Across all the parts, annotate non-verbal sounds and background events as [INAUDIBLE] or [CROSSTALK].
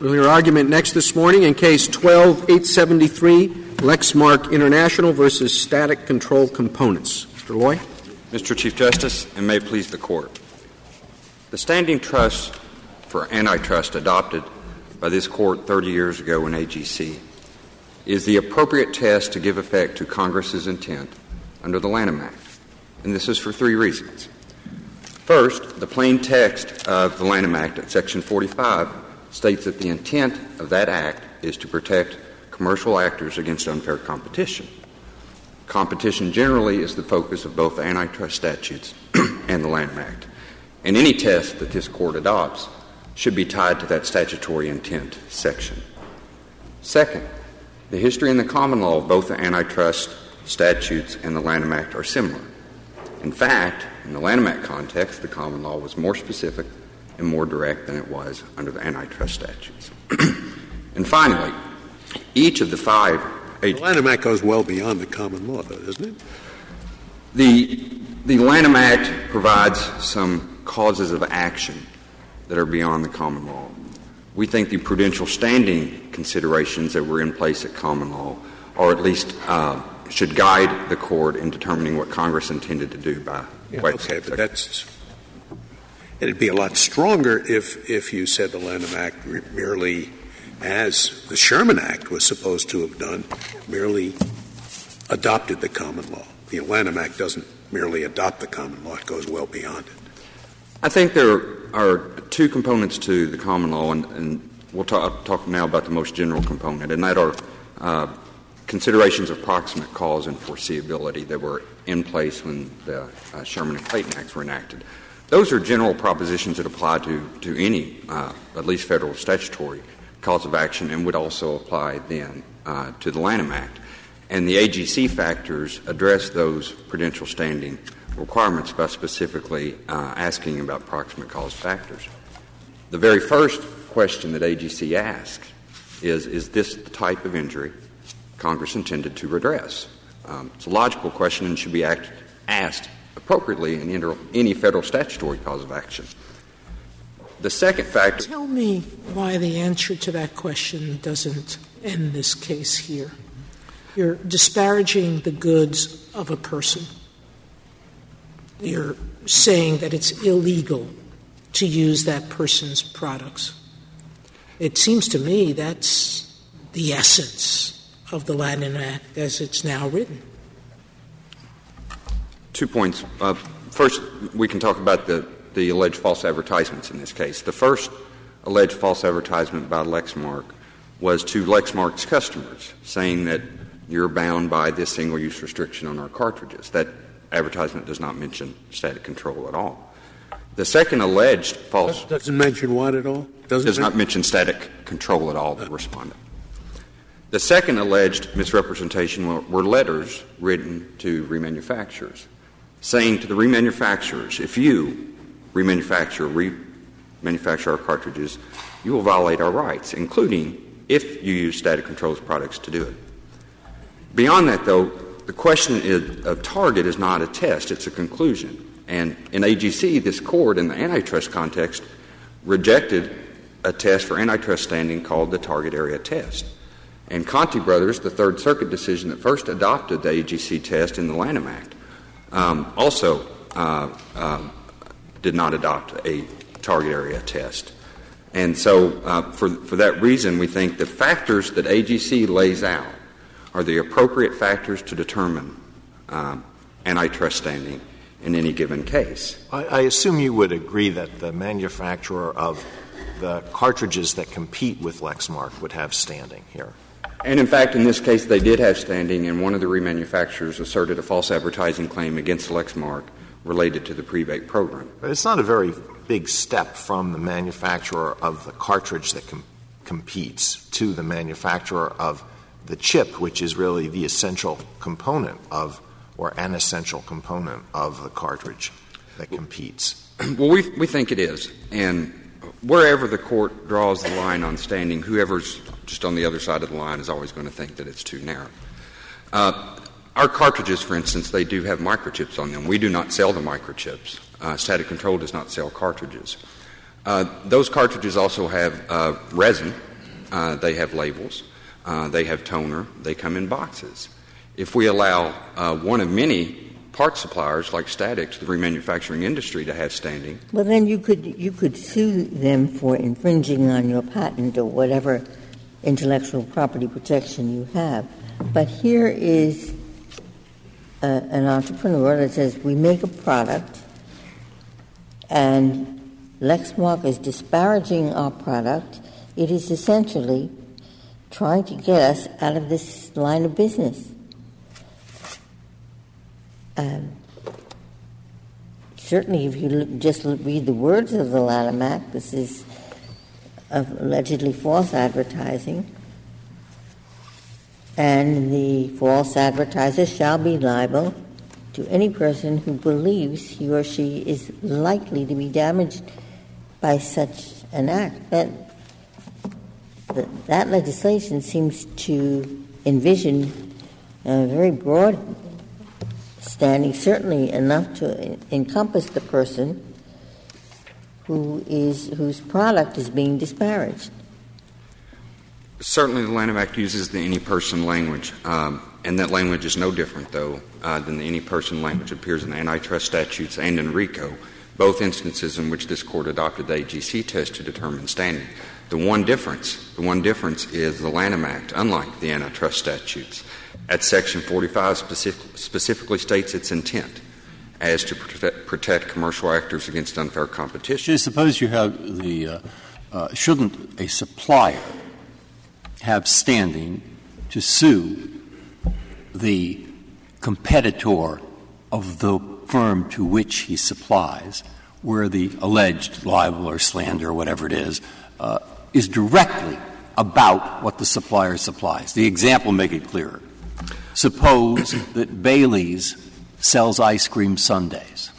Hear argument next this morning in Case 12-873, Lexmark International versus Static Control Components. Mr. Loy? Mr. Chief Justice, and may it please the Court. The Standing test for Antitrust adopted by this Court 30 years ago in AGC is the appropriate test to give effect to Congress's intent under the Lanham Act. And this is for three reasons. First, the plain text of the Lanham Act at Section 45 states that the intent of that act is to protect commercial actors against unfair competition. Competition generally is the focus of both the antitrust statutes [CLEARS THROAT] and the Lanham Act. And any test that this Court adopts should be tied to that statutory intent section. Second, the history and the common law of both the antitrust statutes and the Lanham Act are similar. In fact, in the Lanham Act context, the common law was more specific and more direct than it was under the antitrust statutes. [CLEARS THROAT] and finally, each of the five. The Lanham Act goes well beyond the common law, though, doesn't it? The, the Lanham Act provides some causes of action that are beyond the common law. We think the prudential standing considerations that were in place at common law, or at least uh, should guide the court in determining what Congress intended to do by. Yeah, okay, but that's It'd be a lot stronger if, if you said the Lanham Act merely, as the Sherman Act was supposed to have done, merely adopted the common law. The Lanham Act doesn't merely adopt the common law, it goes well beyond it. I think there are two components to the common law, and, and we'll talk, talk, now about the most general component, and that are uh, considerations of proximate cause and foreseeability that were in place when the uh, Sherman and Clayton Acts were enacted. Those are general propositions that apply to, to any, uh, at least federal statutory cause of action, and would also apply then uh, to the Lanham Act. And the AGC factors address those prudential standing requirements by specifically uh, asking about proximate cause factors. The very first question that AGC asks is Is this the type of injury Congress intended to redress? Um, it's a logical question and should be act, asked appropriately in any federal statutory cause of action. The second factor. Tell me why the answer to that question doesn't end this case here. You're disparaging the goods of a person. You're saying that it's illegal to use that person's products. It seems to me that's the essence of the Lanham Act as it's now written. Two points. Uh, first, we can talk about the, the alleged false advertisements in this case. The first alleged false advertisement by Lexmark was to Lexmark's customers, saying that you're bound by this single use restriction on our cartridges. That advertisement does not mention static control at all. The second alleged false doesn't mention what at all. Doesn't does not mention static control at all. The respondent. The second alleged misrepresentation were, were letters written to remanufacturers saying to the remanufacturers, if you remanufacture, remanufacture our cartridges, you will violate our rights, including if you use static controls products to do it. Beyond that, though, the question of target is not a test, it's a conclusion. And in AGC, this court, in the antitrust context, rejected a test for antitrust standing called the target area test. And Conte Brothers, the Third Circuit decision that first adopted the AGC test in the Lanham Act, um, also uh, uh, did not adopt a target area test. And so, uh, for, for that reason, we think the factors that AGC lays out are the appropriate factors to determine um, antitrust standing in any given case. I, I, assume you would agree that the manufacturer of the cartridges that compete with Lexmark would have standing here. And in fact, in this case, they did have standing, and one of the remanufacturers asserted a false advertising claim against Lexmark related to the prebate program. But it's not a very big step from the manufacturer of the cartridge that com- competes to the manufacturer of the chip, which is really the essential component of, or an essential component of the cartridge that competes. [CLEARS THROAT] Well, we, we think it is. And wherever the court draws the line on standing, whoever's just on the other side of the line is always going to think that it's too narrow. Uh, our cartridges, for instance, they do have microchips on them. We do not sell the microchips. Uh, static Control does not sell cartridges. Uh, those cartridges also have uh, resin uh, they have labels, uh, they have toner, they come in boxes. If we allow one of many part suppliers like Static to the remanufacturing industry to have standing, Well, then you could, you could sue them for infringing on your patent or whatever intellectual property protection you have. But here is a, an entrepreneur that says, we make a product, and Lexmark is disparaging our product. It is essentially trying to get us out of this line of business. Um, certainly, if you look, just read the words of the Lanham Act, this is of allegedly false advertising. And the false advertiser shall be liable to any person who believes he or she is likely to be damaged by such an act. That, that, that legislation seems to envision a very broad standing, certainly enough to encompass the person who is whose product is being disparaged. Certainly, the Lanham Act uses the any person language, um, and that language is no different, though, uh, than the any person language appears in the antitrust statutes and in RICO, both instances in which this court adopted the AGC test to determine standing. The one difference, the one difference is the Lanham Act, unlike the antitrust statutes, at Section 45 specific, specifically states its intent as to protect, protect commercial actors against unfair competition. Suppose you have the, uh, uh, shouldn't a supplier have standing to sue the competitor of the firm to which he supplies, where the alleged libel or slander or whatever it is, uh, is directly about what the supplier supplies? The example make it clearer. Suppose that Bailey's sells ice cream sundaes,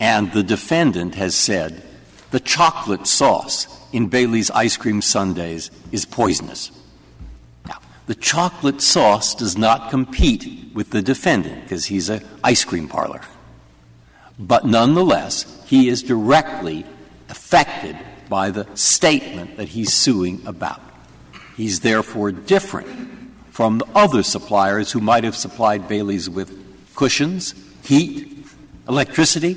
and the defendant has said the chocolate sauce in Bailey's ice cream sundaes is poisonous. Now, the chocolate sauce does not compete with the defendant because he's an ice cream parlor. But nonetheless, he is directly affected by the statement that he's suing about. He's therefore different from the other suppliers who might have supplied Bailey's with cushions, heat, electricity.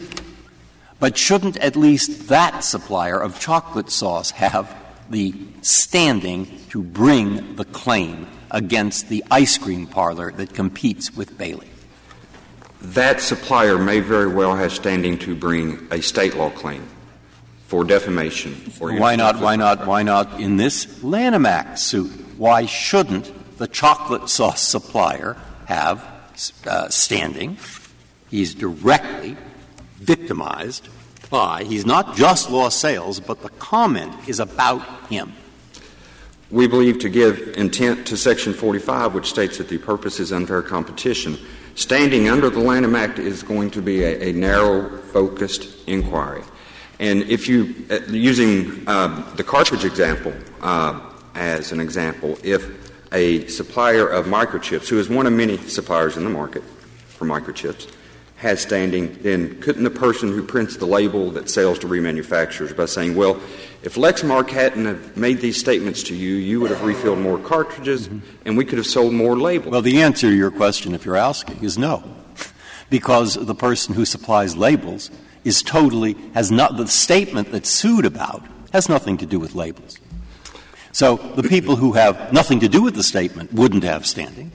But shouldn't at least that supplier of chocolate sauce have the standing to bring the claim against the ice cream parlor that competes with Bailey? That supplier may very well have standing to bring a state law claim for defamation or Why not? Why not? Why not in this Lanham Act suit? Why shouldn't the chocolate sauce supplier have uh, standing? He's directly victimized by, he's not just lost sales, but the comment is about him. We believe to give intent to Section 45, which states that the purpose is unfair competition, standing under the Lanham Act is going to be a, a narrow, focused inquiry. And if you, uh, using uh, the cartridge example uh, as an example, if a supplier of microchips, who is one of many suppliers in the market for microchips, has standing, then couldn't the person who prints the label that sells to remanufacturers by saying, well, if Lexmark hadn't have made these statements to you, you would have refilled more cartridges mm-hmm. and we could have sold more labels? Well, the answer to your question, if you're asking, is no. [LAUGHS] Because the person who supplies labels is totally, has not, the statement that's sued about has nothing to do with labels. So the people who have nothing to do with the statement wouldn't have standing.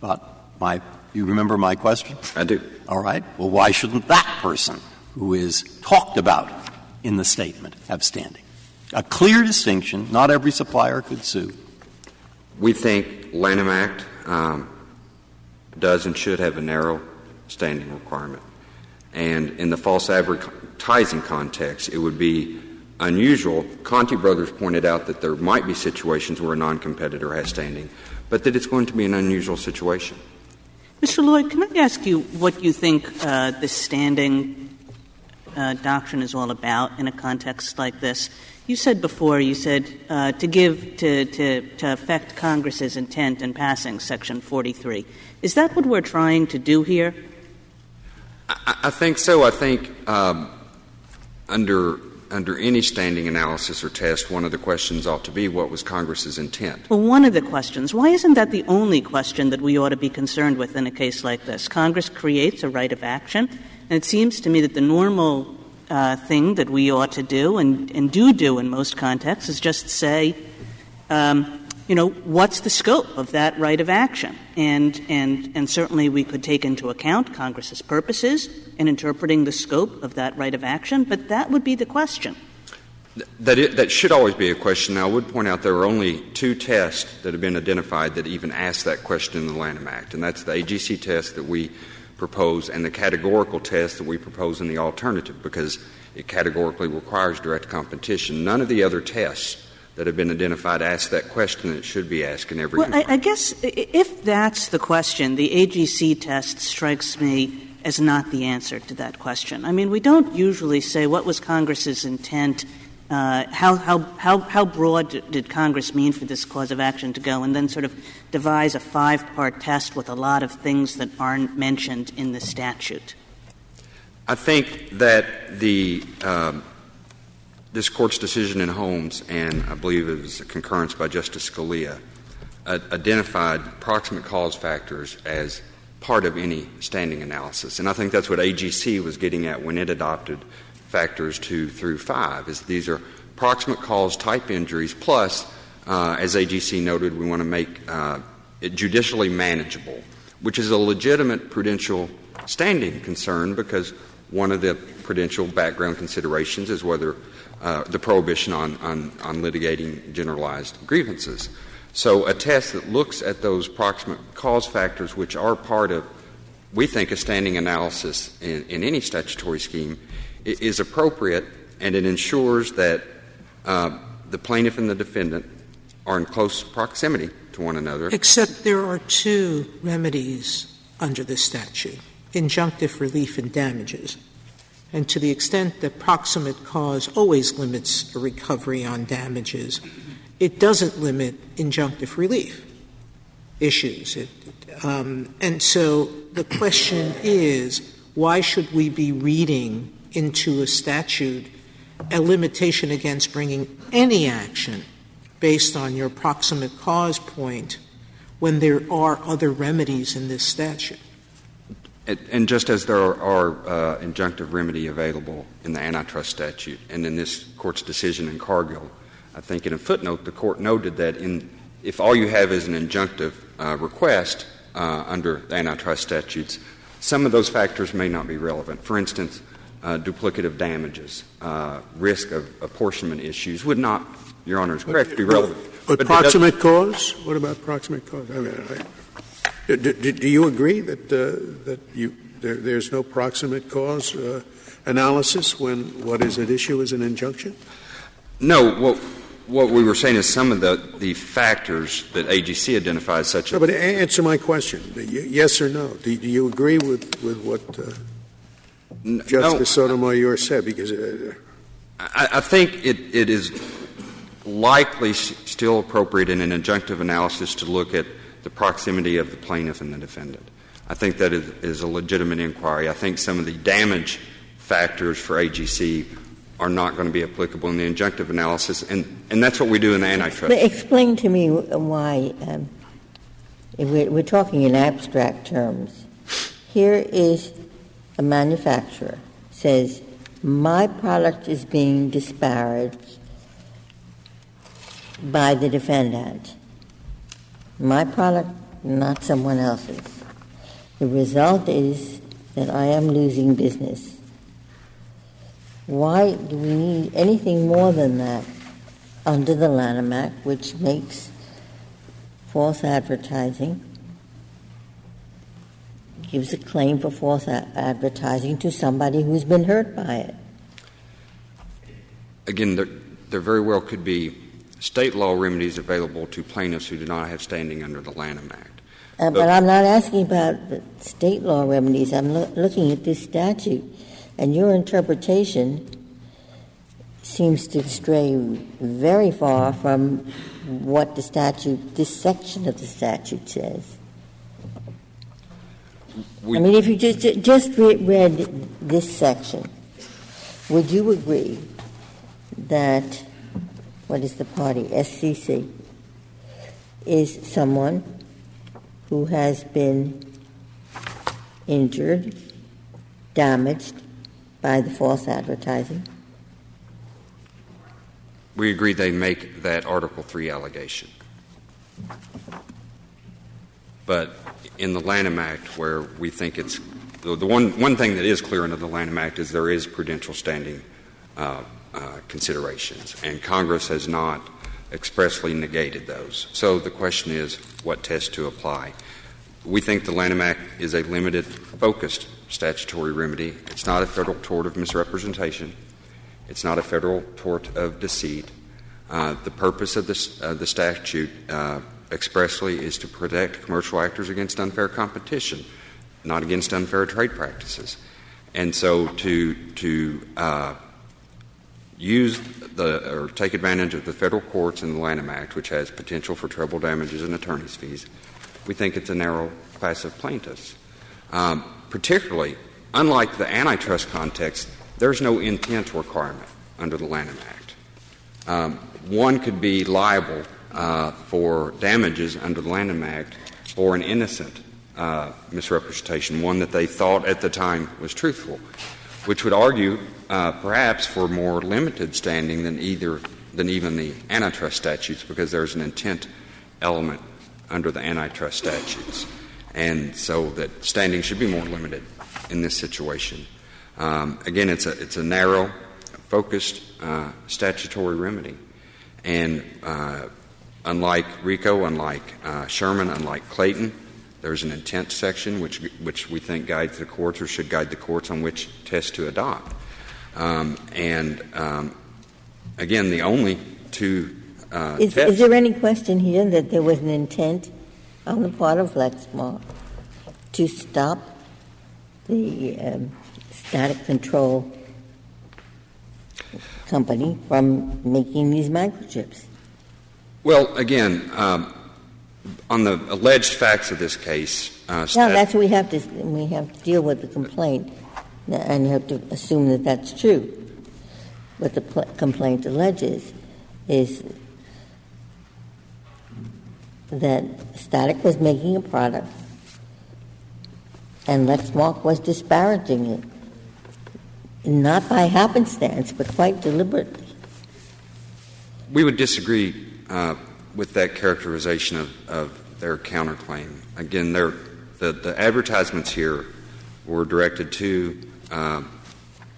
But my you remember my question? I do. All right. Well, why shouldn't that person who is talked about in the statement have standing? A clear distinction. Not every supplier could sue. We think Lanham Act um, does and should have a narrow standing requirement. And in the false advertising context, it would be unusual. Conte Brothers pointed out that there might be situations where a non competitor has standing, but that it's going to be an unusual situation. Mr. Loy, can I ask you what you think uh, the standing uh, doctrine is all about in a context like this? You said before, you said uh, to give, to, to, to affect Congress's intent in passing Section 43. Is that what we're trying to do here? I, I think so. I think um, under under any standing analysis or test, one of the questions ought to be what was Congress's intent? Well, one of the questions. Why isn't that the only question that we ought to be concerned with in a case like this? Congress creates a right of action, and it seems to me that the normal uh, thing that we ought to do and, and do do in most contexts is just say, um, you know, what's the scope of that right of action? And, and, and certainly we could take into account Congress's purposes in interpreting the scope of that right of action, but that would be the question. That, it, that should always be a question. Now, I would point out there are only two tests that have been identified that even ask that question in the Lanham Act, and that's the AGC test that we propose and the categorical test that we propose in the alternative, because it categorically requires direct competition. None of the other tests that have been identified ask that question that should be asked in every well, I, I guess if that's the question, the AGC test strikes me as not the answer to that question. I mean, we don't usually say what was Congress's intent, uh, how, how, how, how broad did Congress mean for this cause of action to go, and then sort of devise a five part test with a lot of things that aren't mentioned in the statute. I think that the um, this court's decision in Holmes, and I believe it was a concurrence by Justice Scalia, uh, identified proximate cause factors as part of any standing analysis. And I think that's what AGC was getting at when it adopted factors two through five, is these are proximate cause type injuries, plus, uh, as AGC noted, we want to make uh, it judicially manageable, which is a legitimate prudential standing concern because one of the prudential background considerations is whether uh, the prohibition on, on, on litigating generalized grievances. So a test that looks at those proximate cause factors, which are part of, we think, a standing analysis in, in any statutory scheme, is appropriate, and it ensures that uh, the plaintiff and the defendant are in close proximity to one another. Except there are two remedies under this statute injunctive relief and damages. And to the extent that proximate cause always limits a recovery on damages, it doesn't limit injunctive relief issues. It, um, and so the question is why should we be reading into a statute a limitation against bringing any action based on your proximate cause point when there are other remedies in this statute? And just as there are uh, injunctive remedy available in the antitrust statute and in this court's decision in Cargill, I think in a footnote the court noted that in, if all you have is an injunctive uh, request uh, under the antitrust statutes, some of those factors may not be relevant. For instance, uh, duplicative damages, uh, risk of apportionment issues would not, Your Honor is correct, be relevant. But, but proximate cause? What about proximate cause? I mean, I, do, do, do you agree that, uh, that you, there, there's no proximate cause uh, analysis when what is at issue is an injunction? No. What, what we were saying is some of the, the factors that AGC identifies, such no, as. but answer my question yes or no. Do, do you agree with, with what uh, Justice no, Sotomayor said? Because. Uh, I, I think it, it is likely still appropriate in an injunctive analysis to look at the proximity of the plaintiff and the defendant. I think that is, is a legitimate inquiry. I think some of the damage factors for AGC are not going to be applicable in the injunctive analysis, and, and that's what we do in the antitrust. But explain to me why, um, we're, we're talking in abstract terms. Here is a manufacturer says, my product is being disparaged by the defendant my product, not someone else's. The result is that I am losing business. Why do we need anything more than that under the Lanham Act, which makes false advertising, gives a claim for false a- advertising to somebody who's been hurt by it? Again, there, there very well could be state law remedies available to plaintiffs who do not have standing under the Lanham Act. Uh, but, but, I'm not asking about the state law remedies. I'm lo- looking at this statute, and your interpretation seems to stray very far from what the statute, this section of the statute says. We I mean, if you just just read this section, would you agree that, what is the party, SCC, is someone who has been injured, damaged by the false advertising? We agree they make that Article 3 allegation. But in the Lanham Act, where we think it's the, one, one thing that is clear under the Lanham Act is there is prudential standing uh, uh, considerations, and Congress has not expressly negated those. So the question is what test to apply. We think the Lanham Act is a limited, focused statutory remedy. It's not a federal tort of misrepresentation. It's not a federal tort of deceit. Uh, the purpose of this, uh, the statute uh, expressly is to protect commercial actors against unfair competition, not against unfair trade practices. And so to, to uh, use the, or take advantage of the federal courts and the Lanham Act, which has potential for treble damages and attorney's fees, we think it's a narrow class of plaintiffs. Um, particularly, unlike the antitrust context, there's no intent requirement under the Lanham Act. Um, one could be liable uh, for damages under the Lanham Act for an innocent uh, misrepresentation, one that they thought at the time was truthful, which would argue uh, perhaps for more limited standing than either than even the antitrust statutes, because there's an intent element under the antitrust statutes, and so that standing should be more limited in this situation. Um, again, it's a it's a narrow, focused uh, statutory remedy, and uh, unlike RICO, unlike uh, Sherman, unlike Clayton, there's an intent section which which we think guides the courts or should guide the courts on which test to adopt. Um, and um, again, the only two uh, is, is, there any question here that there was an intent on the part of Lexmark to stop the um, static control company from making these microchips? Well, again, um, on the alleged facts of this case, uh, no, that's what we have to we have to deal with the complaint, and have to assume that that's true. What the pl- complaint alleges is that Static was making a product, and Lexmark was disparaging it, not by happenstance, but quite deliberately. We would disagree uh, with that characterization of, of their counterclaim. Again, the, the advertisements here were directed to uh,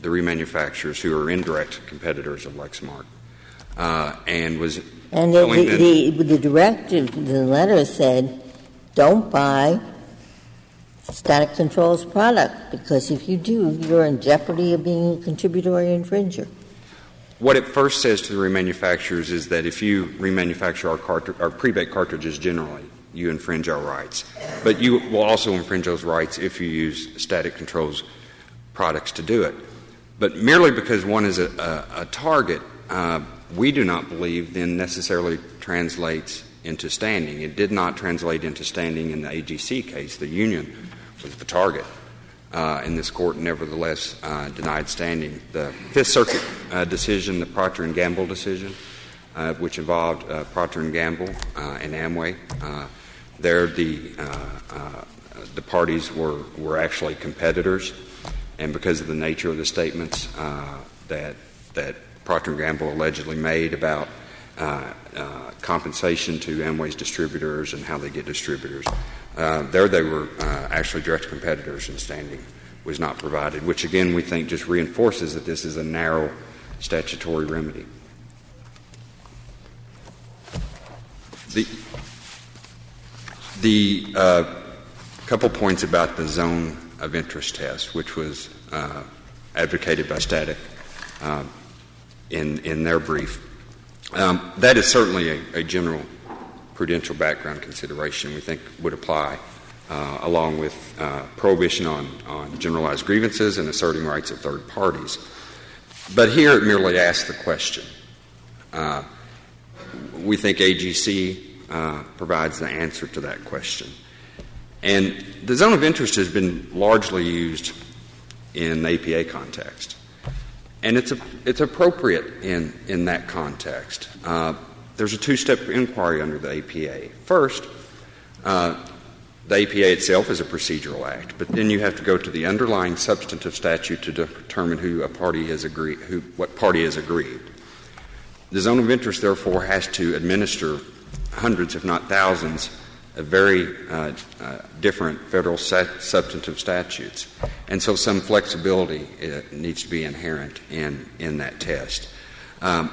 the remanufacturers who are indirect competitors of Lexmark. Uh, and was and the, the, the, the directive, the letter said, don't buy static controls product because if you do, you're in jeopardy of being a contributory infringer. What it first says to the remanufacturers is that if you remanufacture our, cartridge, our Prebate cartridges generally, you infringe our rights. But you will also infringe those rights if you use static controls products to do it. But merely because one is a, a, a target, uh, we do not believe then necessarily translates into standing. It did not translate into standing in the AGC case. The union was the target uh, and this court nevertheless uh, denied standing. The Fifth Circuit uh, decision, the Procter and Gamble decision, uh, which involved uh, Procter and Gamble uh, and Amway, there the the parties were were actually competitors, and because of the nature of the statements that that Procter Gamble allegedly made about uh, uh, compensation to Amway's distributors and how they get distributors. Uh, there they were uh, actually direct competitors and standing was not provided, which again we think just reinforces that this is a narrow statutory remedy. The, the uh, couple points about the zone of interest test, which was uh, advocated by Static in, in their brief. Um, that is certainly a, a, general prudential background consideration we think would apply, uh, along with uh, prohibition on, on generalized grievances and asserting rights of third parties. But here it merely asks the question. Uh, we think AGC uh, provides the answer to that question. And the zone of interest has been largely used in APA context. And it's, a, it's appropriate in, in that context. Uh, there's a two step inquiry under the APA. First, uh, the APA itself is a procedural act, but then you have to go to the underlying substantive statute to determine who a party has agreed, who, what party has agreed. The zone of interest, therefore, has to administer hundreds, if not thousands, of very uh, uh, different federal substantive statutes. And so some flexibility uh, needs to be inherent in, in that test. Um,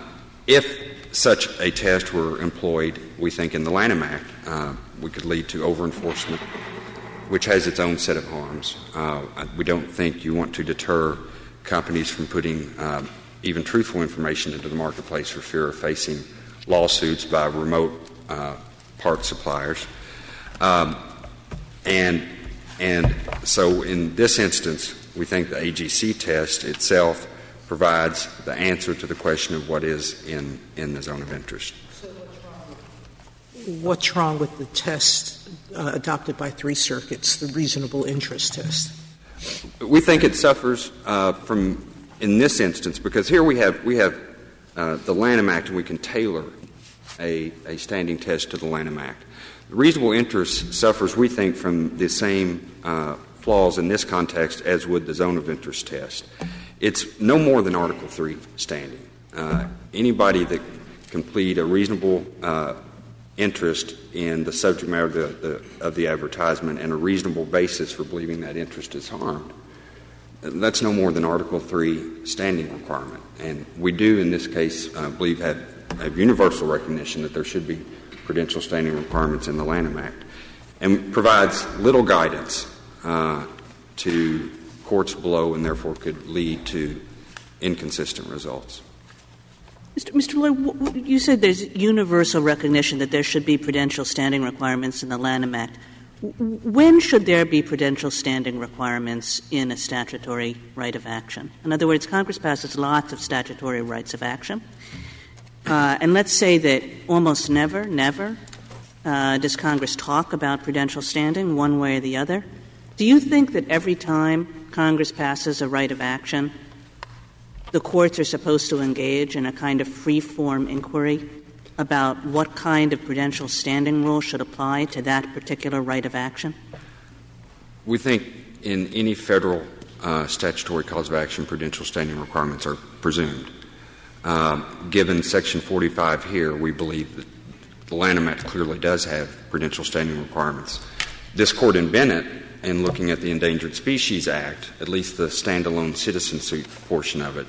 if such a test were employed, we think in the Lanham Act, uh, we could lead to over-enforcement, which has its own set of harms. Uh, we don't think you want to deter companies from putting um, even truthful information into the marketplace for fear of facing lawsuits by remote uh, part suppliers. Um, and, and so in this instance, we think the AGC test itself provides the answer to the question of what is in, in the zone of interest. What's wrong with the test uh, adopted by three circuits, the reasonable interest test? We think it suffers uh, from in this instance, because here we have, we have uh, the Lanham Act and we can tailor a, a standing test to the Lanham Act. Reasonable interest suffers, we think, from the same uh, flaws in this context as would the zone of interest test. It's no more than Article 3 standing. Uh, anybody that can plead a reasonable uh, interest in the subject matter of the, the, of the advertisement and a reasonable basis for believing that interest is harmed that's no more than Article 3 standing requirement. And we do, in this case, uh, believe have, have universal recognition that there should be prudential standing requirements in the Lanham Act and provides little guidance uh, to courts below and therefore could lead to inconsistent results. Mr. Mr. Loy, you said there's universal recognition that there should be prudential standing requirements in the Lanham Act. When should there be prudential standing requirements in a statutory right of action? In other words, Congress passes lots of statutory rights of action. Uh, and let's say that almost never, never uh, does Congress talk about prudential standing one way or the other. Do you think that every time Congress passes a right of action, the courts are supposed to engage in a kind of free form inquiry about what kind of prudential standing rule should apply to that particular right of action? We think in any federal uh, statutory cause of action, prudential standing requirements are presumed. Uh, given Section 45 here, we believe that the Lanham Act clearly does have prudential standing requirements. This court in Bennett, in looking at the Endangered Species Act, at least the standalone citizen suit portion of it,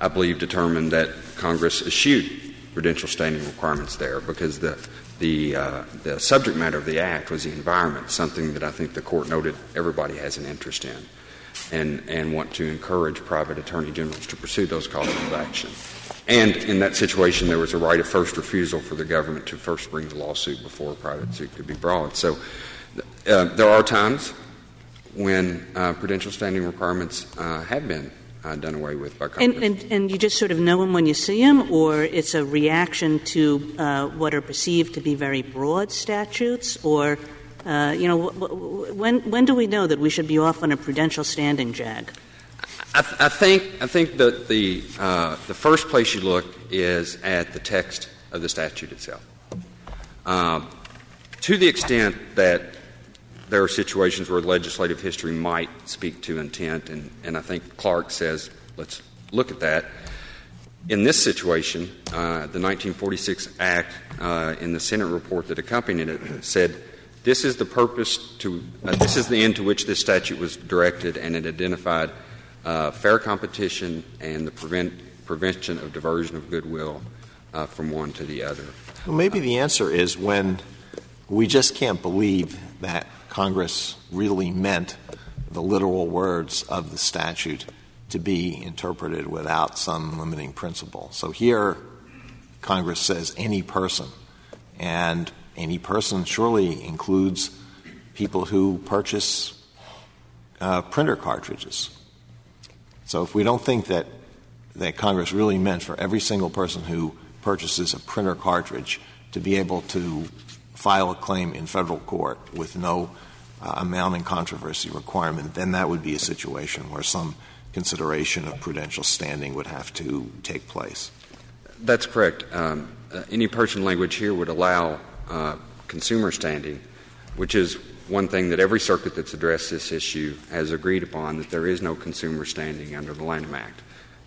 I believe determined that Congress eschewed prudential standing requirements there because the the uh, the subject matter of the act was the environment, something that I think the court noted everybody has an interest in, and and want to encourage private attorney generals to pursue those causes of action. And in that situation, there was a right of first refusal for the government to first bring the lawsuit before a private suit could be brought. So uh, there are times when uh, prudential standing requirements uh, have been uh, done away with by Congress. And, and, and, you just sort of know them when you see them, or it's a reaction to uh, what are perceived to be very broad statutes, or uh, you know, w- w- when when do we know that we should be off on a prudential standing jag? I, th- I think I think that the uh, the first place you look is at the text of the statute itself. Um, to the extent that there are situations where legislative history might speak to intent, and, and I think Clarke says, let's look at that. In this situation, uh, the 1946 Act, uh, in the Senate report that accompanied it, said this is the purpose to, uh, this is the end to which this statute was directed, and it identified uh, fair competition and the prevent, prevention of diversion of goodwill uh, from one to the other. Well, maybe the answer is when we just can't believe that Congress really meant the literal words of the statute to be interpreted without some limiting principle. So here, Congress says any person, and any person surely includes people who purchase uh, printer cartridges. So if we don't think that, that Congress really meant for every single person who purchases a printer cartridge to be able to file a claim in federal court with no uh, amount in controversy requirement, then that would be a situation where some consideration of prudential standing would have to take place. That's correct. Um, uh, any person language here would allow uh, consumer standing, which is one thing that every circuit that's addressed this issue has agreed upon that there is no consumer standing under the Lanham Act.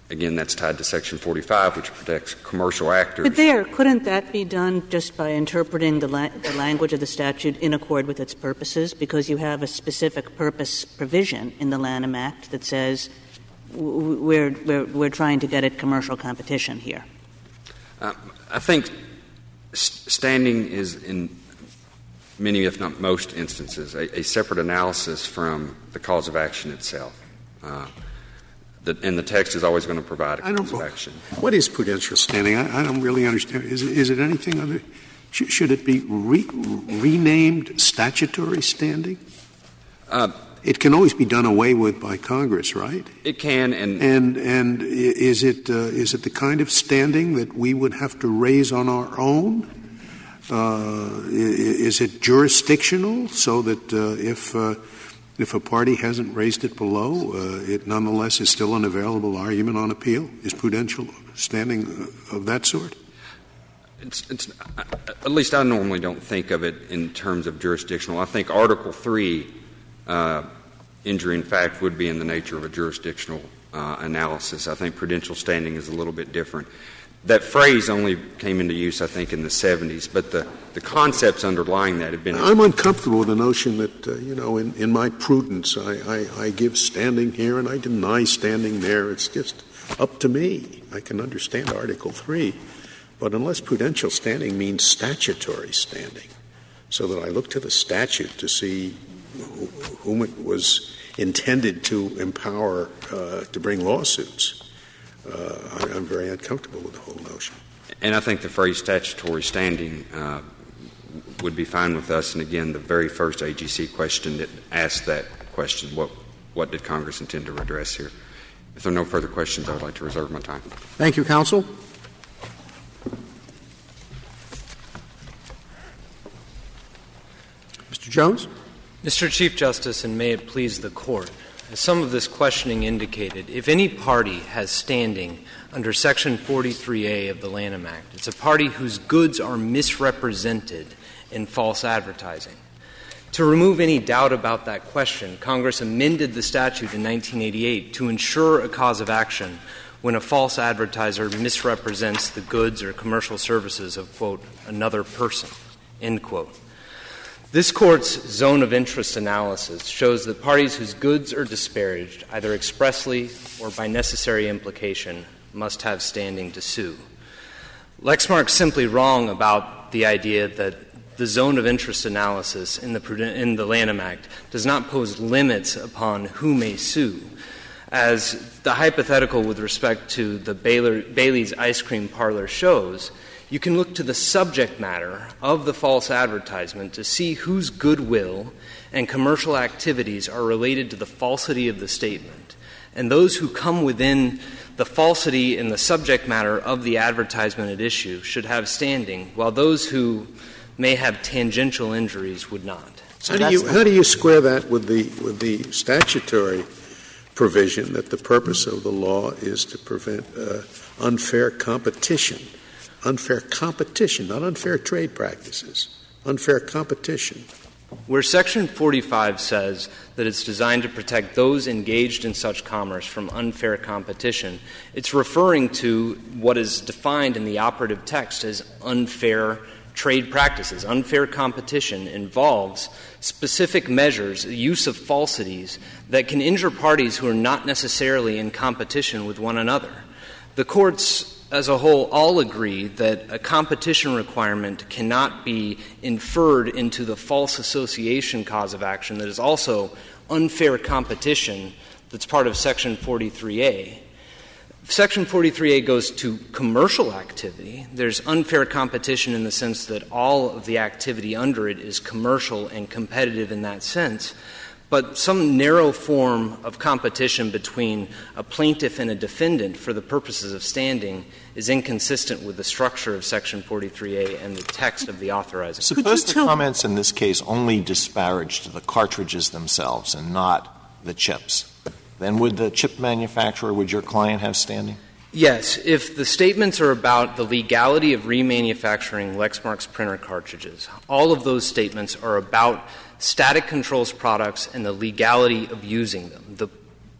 Again, that's tied to Section 45, which protects commercial actors. But there, couldn't that be done just by interpreting the, la- the, language of the statute in accord with its purposes? Because you have a specific purpose provision in the Lanham Act that says we're, we're, we're trying to get at commercial competition here. Uh, I think standing is in many, if not most instances, a, a separate analysis from the cause of action itself. Uh, the, and the text is always going to provide a cause of action. What is prudential standing? I, I don't really understand. Is it, is it anything other? Sh- should it be re- renamed statutory standing? Uh, it can always be done away with by Congress, right? It can, and and and is it uh, is it the kind of standing that we would have to raise on our own? Uh, is it jurisdictional, so that uh, if uh, if a party hasn't raised it below, it nonetheless is still an available argument on appeal? Is prudential standing of that sort? It's, it's, at least I normally don't think of it in terms of jurisdictional. I think Article 3, uh, injury in fact, would be in the nature of a jurisdictional uh, analysis. I think prudential standing is a little bit different that phrase only came into use, I think, in the 70s, but the, the concepts underlying that have been. I'm uncomfortable with the notion that, uh, you know, in, in my prudence, I, I, I give standing here and I deny standing there. It's just up to me. I can understand Article 3, but unless prudential standing means statutory standing, so that I look to the statute to see whom it was intended to empower uh, to bring lawsuits uh, I, am very uncomfortable with the whole notion. And I think the phrase statutory standing uh, would be fine with us. And again, the very first AGC question that asked that question what, what did Congress intend to redress here? If there are no further questions, I would like to reserve my time. Thank you, counsel. Mr. Jones? Mr. Chief Justice, and may it please the Court. As some of this questioning indicated, if any party has standing under Section 43A of the Lanham Act, it's a party whose goods are misrepresented in false advertising. To remove any doubt about that question, Congress amended the statute in 1988 to ensure a cause of action when a false advertiser misrepresents the goods or commercial services of, quote, another person, end quote. This Court's zone of interest analysis shows that parties whose goods are disparaged, either expressly or by necessary implication, must have standing to sue. Lexmark's simply wrong about the idea that the zone of interest analysis in the, in the Lanham Act does not pose limits upon who may sue. As the hypothetical with respect to the Baylor, Bailey's ice cream parlor shows, you can look to the subject matter of the false advertisement to see whose goodwill and commercial activities are related to the falsity of the statement. And those who come within the falsity in the subject matter of the advertisement at issue should have standing, while those who may have tangential injuries would not. So how, do you, how do you square that with the, with the statutory provision that the purpose of the law is to prevent uh, unfair competition? Unfair competition, not unfair trade practices, unfair competition. Where Section 45 says that it's designed to protect those engaged in such commerce from unfair competition, it's referring to what is defined in the operative text as unfair trade practices. Unfair competition involves specific measures, use of falsities, that can injure parties who are not necessarily in competition with one another. The courts as a whole all agree that a competition requirement cannot be inferred into the false association cause of action that is also unfair competition that's part of Section 43A. Section 43A goes to commercial activity. There's unfair competition in the sense that all of the activity under it is commercial and competitive in that sense. But some narrow form of competition between a plaintiff and a defendant for the purposes of standing is inconsistent with the structure of Section 43A and the text of the authorizing. Suppose the comments in this case only disparaged the cartridges themselves and not the chips. then would the chip manufacturer, would your client have standing? Yes, if the statements are about the legality of remanufacturing Lexmark's printer cartridges, all of those statements are about static controls products and the legality of using them, the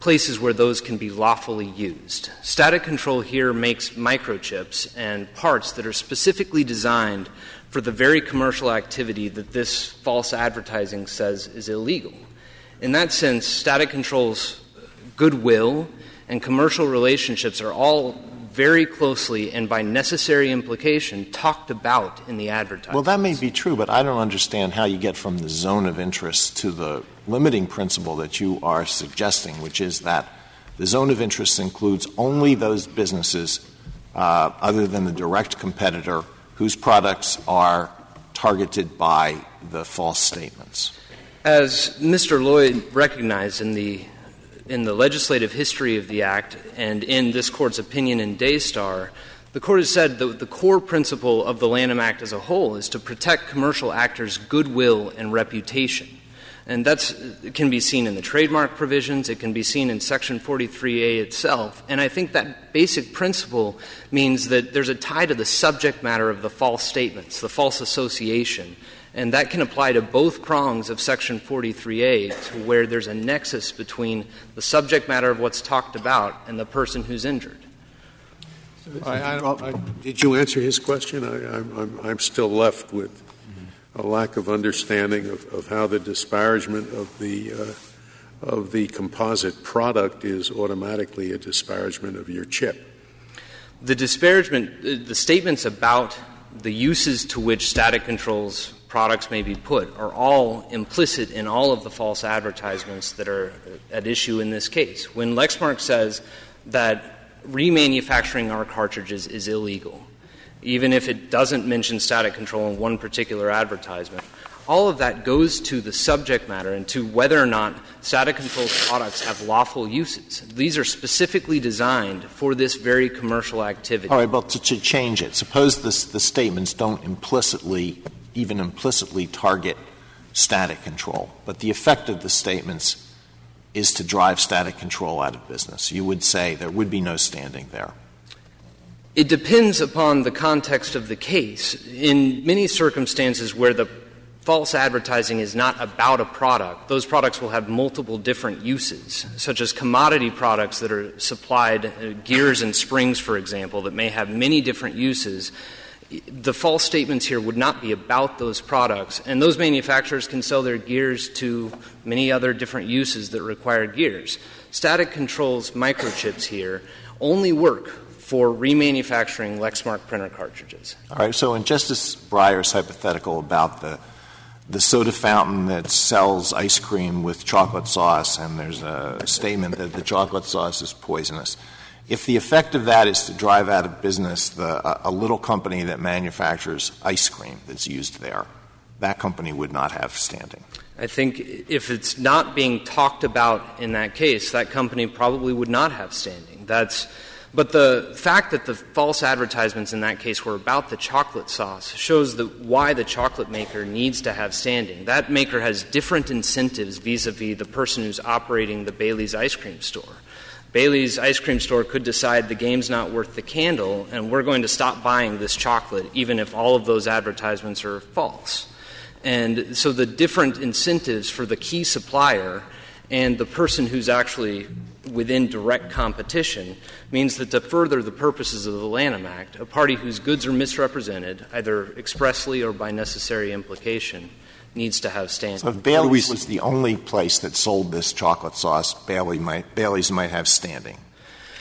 places where those can be lawfully used. Static control here makes microchips and parts that are specifically designed for the very commercial activity that this false advertising says is illegal. In that sense, static control's goodwill and commercial relationships are all very closely and by necessary implication talked about in the advertising. Well, that may be true, but I don't understand how you get from the zone of interest to the limiting principle that you are suggesting, which is that the zone of interest includes only those businesses uh, other than the direct competitor whose products are targeted by the false statements. As Mr. Lloyd recognized in the in the legislative history of the Act and in this Court's opinion in Dastar, the Court has said that the core principle of the Lanham Act as a whole is to protect commercial actors' goodwill and reputation. And that can be seen in the trademark provisions, it can be seen in Section 43A itself. And I think that basic principle means that there's a tie to the subject matter of the false statements, the false association, and that can apply to both prongs of Section 43A, to where there's a nexus between the subject matter of what's talked about and the person who's injured. I, I, I, did you answer his question? I, am still left with a lack of understanding of, of how the disparagement of the uh, of the composite product is automatically a disparagement of your chip. The disparagement, uh, the statements about the uses to which static controls products may be put are all implicit in all of the false advertisements that are at issue in this case. When Lexmark says that remanufacturing our cartridges is illegal, even if it doesn't mention static control in one particular advertisement, all of that goes to the subject matter and to whether or not static control products have lawful uses. These are specifically designed for this very commercial activity. All right, but to, to change it, suppose this, the statements don't implicitly even implicitly target static control. But the effect of the statements is to drive static control out of business. You would say there would be no standing there. It depends upon the context of the case. In many circumstances where the false advertising is not about a product, those products will have multiple different uses, such as commodity products that are supplied, uh, gears and springs, for example, that may have many different uses the false statements here would not be about those products, and those manufacturers can sell their gears to many other different uses that require gears. Static Control's microchips here only work for remanufacturing Lexmark printer cartridges. All right. So, in Justice Breyer's hypothetical about the the soda fountain that sells ice cream with chocolate sauce, and there's a statement that the chocolate sauce is poisonous. If the effect of that is to drive out of business the, a, little company that manufactures ice cream that's used there, that company would not have standing. I think if it's not being talked about in that case, that company probably would not have standing. That's, but the fact that the false advertisements in that case were about the chocolate sauce shows that why the chocolate maker needs to have standing. That maker has different incentives vis a vis the person who's operating the Bailey's ice cream store. Bailey's ice cream store could decide the game's not worth the candle, and we're going to stop buying this chocolate, even if all of those advertisements are false. And so the different incentives for the key supplier and the person who's actually within direct competition means that to further the purposes of the Lanham Act, a party whose goods are misrepresented, either expressly or by necessary implication, needs to have standing. So if Bailey's was the only place that sold this chocolate sauce, Bailey might, Bailey's might have standing.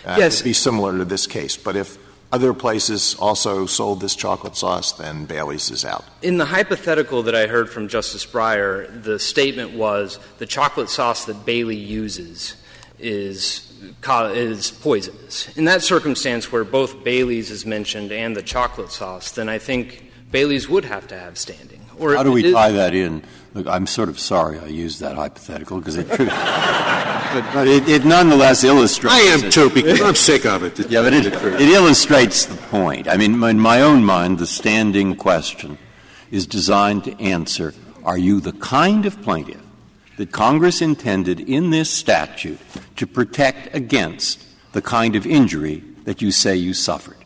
Uh, yes. It would be similar to this case. But if other places also sold this chocolate sauce, then Bailey's is out. In the hypothetical that I heard from Justice Breyer, the statement was the chocolate sauce that Bailey uses is is poisonous. In that circumstance where both Bailey's is mentioned and the chocolate sauce, then I think Bailey's would have to have standing. Or How do we tie that in? Look, I'm sort of sorry I used that hypothetical because it, [LAUGHS] but, but it, it, nonetheless illustrates. I am too because I'm sick of it. yeah, but it, it illustrates the point. I mean, in my own mind, the standing question is designed to answer: Are you the kind of plaintiff that Congress intended in this statute to protect against the kind of injury that you say you suffered.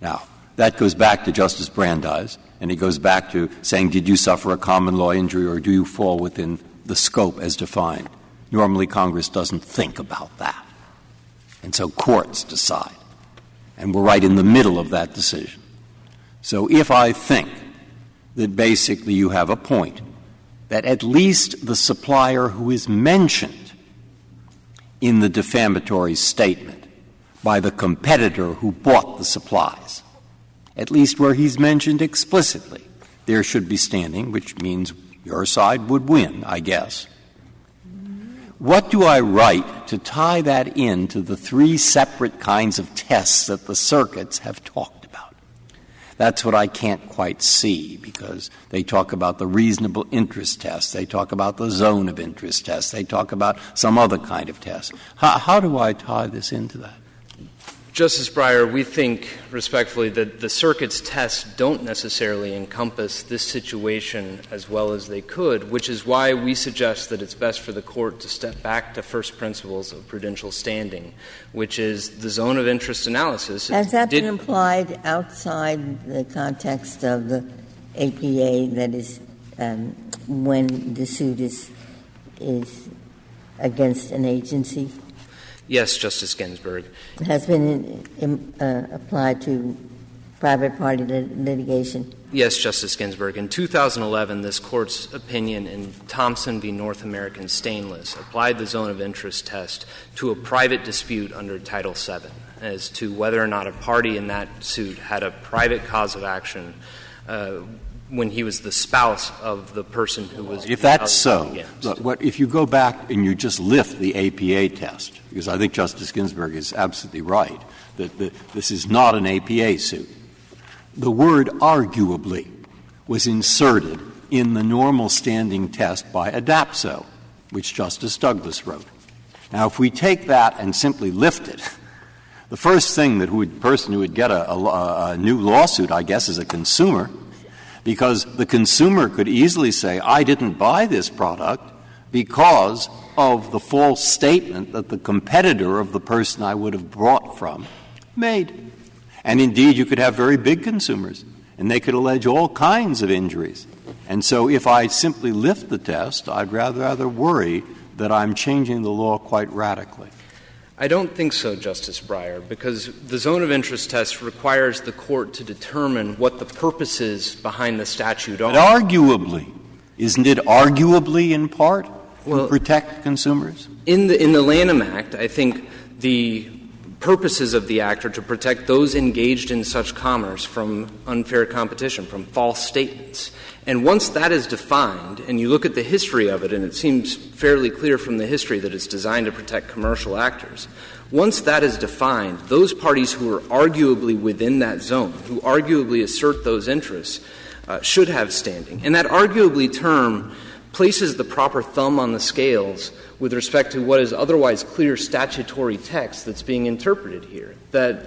Now, that goes back to Justice Brandeis, and it goes back to saying, did you suffer a common law injury or do you fall within the scope as defined? Normally, Congress doesn't think about that. And so courts decide. And we're right in the middle of that decision. So if I think that basically you have a point, that at least the supplier who is mentioned in the defamatory statement by the competitor who bought the supplies, at least where he's mentioned explicitly, there should be standing, which means your side would win, I guess. What do I write to tie that in to the three separate kinds of tests that the circuits have talked about? That's what I can't quite see because they talk about the reasonable interest test, they talk about the zone of interest test, they talk about some other kind of test. How, how do I tie this into that? Justice Breyer, we think respectfully that the circuit's tests don't necessarily encompass this situation as well as they could, which is why we suggest that it's best for the court to step back to first principles of prudential standing, which is the zone of interest analysis. Has that been applied outside the context of the APA, that is, um, when the suit is, is against an agency? Yes, Justice Ginsburg. Has been in, uh, applied to private party lit- litigation? Yes, Justice Ginsburg. In 2011, this court's opinion in Thompson v. North American Stainless applied the zone of interest test to a private dispute under Title VII as to whether or not a party in that suit had a private cause of action uh, when he was the spouse of the person who was. If that's so, look, what, if you go back and you just lift the APA test, because I think Justice Ginsburg is absolutely right that the, this is not an APA suit. The word arguably was inserted in the normal standing test by Adapso, which Justice Douglas wrote. Now, if we take that and simply lift it, the first thing that would, person who would get a, a, a new lawsuit, I guess, is a consumer, because the consumer could easily say, I didn't buy this product because of the false statement that the competitor of the person I would have bought from made. And indeed, you could have very big consumers, and they could allege all kinds of injuries. And so if I simply lift the test, I'd rather, rather worry that I'm changing the law quite radically. I don't think so, Justice Breyer, because the zone of interest test requires the court to determine what the purposes behind the statute are. But arguably, isn't it arguably in part Well- to protect consumers? In the, in the Lanham Act, I think the purposes of the Act are to protect those engaged in such commerce from unfair competition, from false statements. And once that is defined, and you look at the history of it, and it seems fairly clear from the history that it's designed to protect commercial actors, once that is defined, those parties who are arguably within that zone, who arguably assert those interests, uh, should have standing. And that arguably term places the proper thumb on the scales with respect to what is otherwise clear statutory text that's being interpreted here. That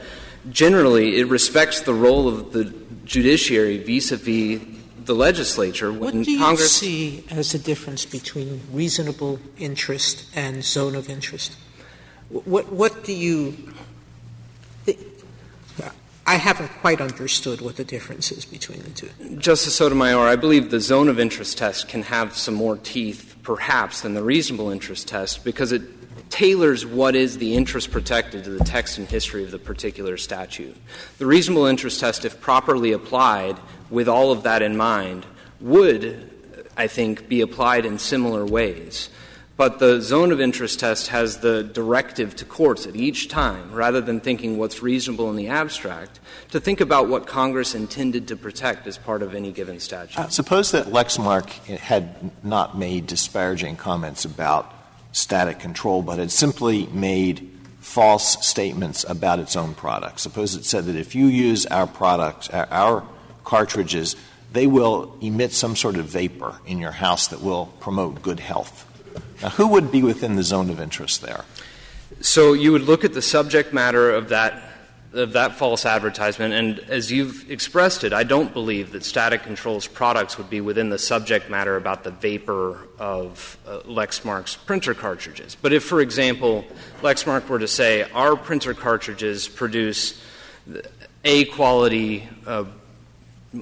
generally it respects the role of the judiciary vis a vis the legislature What when do you Congress. see as the difference between reasonable interest and zone of interest? What, what do you. I haven't quite understood what the difference is between the two. Justice Sotomayor, I believe the zone of interest test can have some more teeth, perhaps, than the reasonable interest test because it tailors what is the interest protected to the text and history of the particular statute. The reasonable interest test, if properly applied with all of that in mind, would, I think, be applied in similar ways. But the zone of interest test has the directive to courts at each time, rather than thinking what's reasonable in the abstract, to think about what Congress intended to protect as part of any given statute. Uh, suppose that Lexmark had not made disparaging comments about static control, but had simply made false statements about its own product. Suppose it said that if you use our products, our cartridges, they will emit some sort of vapor in your house that will promote good health. Now, who would be within the zone of interest there? So you would look at the subject matter of that of that false advertisement. And as you've expressed it, I don't believe that Static Control's products would be within the subject matter about the vapor of uh, Lexmark's printer cartridges. But if, for example, Lexmark were to say, our printer cartridges produce A quality uh,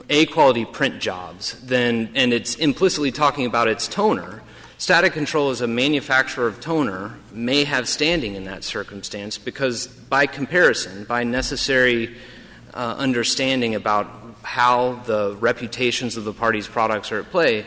a quality print jobs, then, and it's implicitly talking about its toner, Static Control as a manufacturer of toner may have standing in that circumstance because, by comparison, by necessary uh, understanding about how the reputations of the party's products are at play,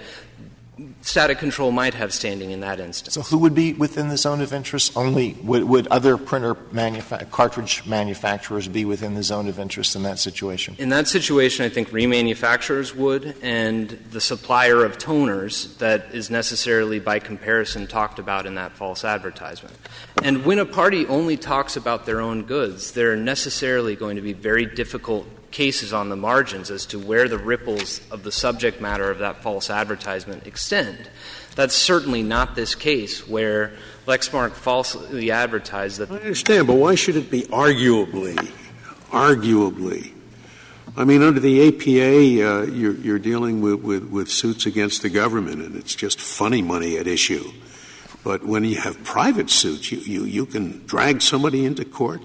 static control might have standing in that instance. So, who would be within the zone of interest? Only would, would other printer manufa- cartridge manufacturers be within the zone of interest in that situation? In that situation, I think remanufacturers would, and the supplier of toners that is necessarily by comparison talked about in that false advertisement. And when a party only talks about their own goods, they're necessarily going to be very difficult cases on the margins as to where the ripples of the subject matter of that false advertisement extend. That's certainly not this case where Lexmark falsely advertised that. I understand, but why should it be arguably? Arguably. I mean, under the APA, uh, you're, you're, dealing with, with, with suits against the government, and it's just funny money at issue. But when you have private suits, you, you, you can drag somebody into court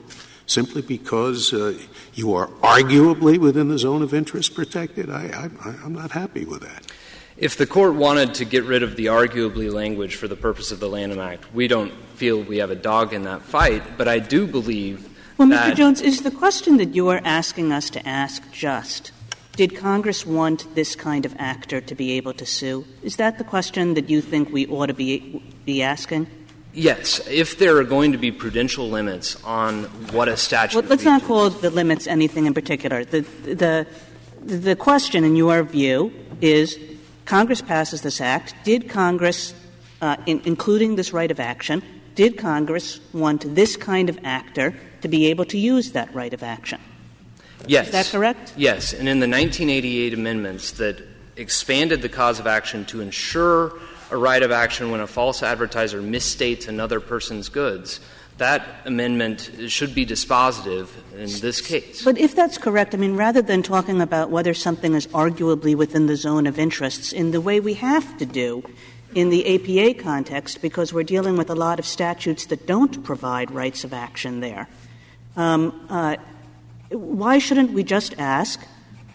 simply because uh, you are arguably within the zone of interest protected? I, I, I'm not happy with that. If the court wanted to get rid of the arguably language for the purpose of the Lanham Act, we don't feel we have a dog in that fight, but I do believe. Well, Mr. Jones, is the question that you are asking us to ask just? Did Congress want this kind of actor to be able to sue? Is that the question that you think we ought to be, be asking? Yes, if there are going to be prudential limits on what a statute. Well, let's not call the limits anything in particular. The, the, the question, in your view, is Congress passes this act. Did Congress, uh, in, including this right of action, did Congress want this kind of actor to be able to use that right of action? Yes. Is that correct? Yes. And in the 1988 amendments that expanded the cause of action to ensure a right of action when a false advertiser misstates another person's goods, that amendment should be dispositive in this case. But if that's correct, I mean, rather than talking about whether something is arguably within the zone of interests in the way we have to do in the APA context, because we're dealing with a lot of statutes that don't provide rights of action there, um, uh, why shouldn't we just ask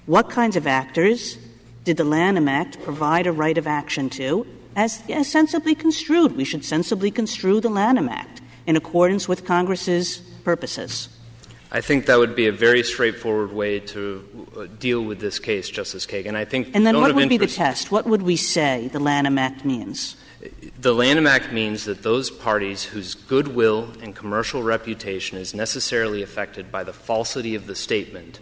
what kinds of actors did the Lanham Act provide a right of action to, as, as sensibly construed. We should sensibly construe the Lanham Act in accordance with Congress's purposes. I think that would be a very straightforward way to uh, deal with this case, Justice Kagan. I think. And then, what would be the test? What would we say the Lanham Act means? The Lanham Act means that those parties whose goodwill and commercial reputation is necessarily affected by the falsity of the statement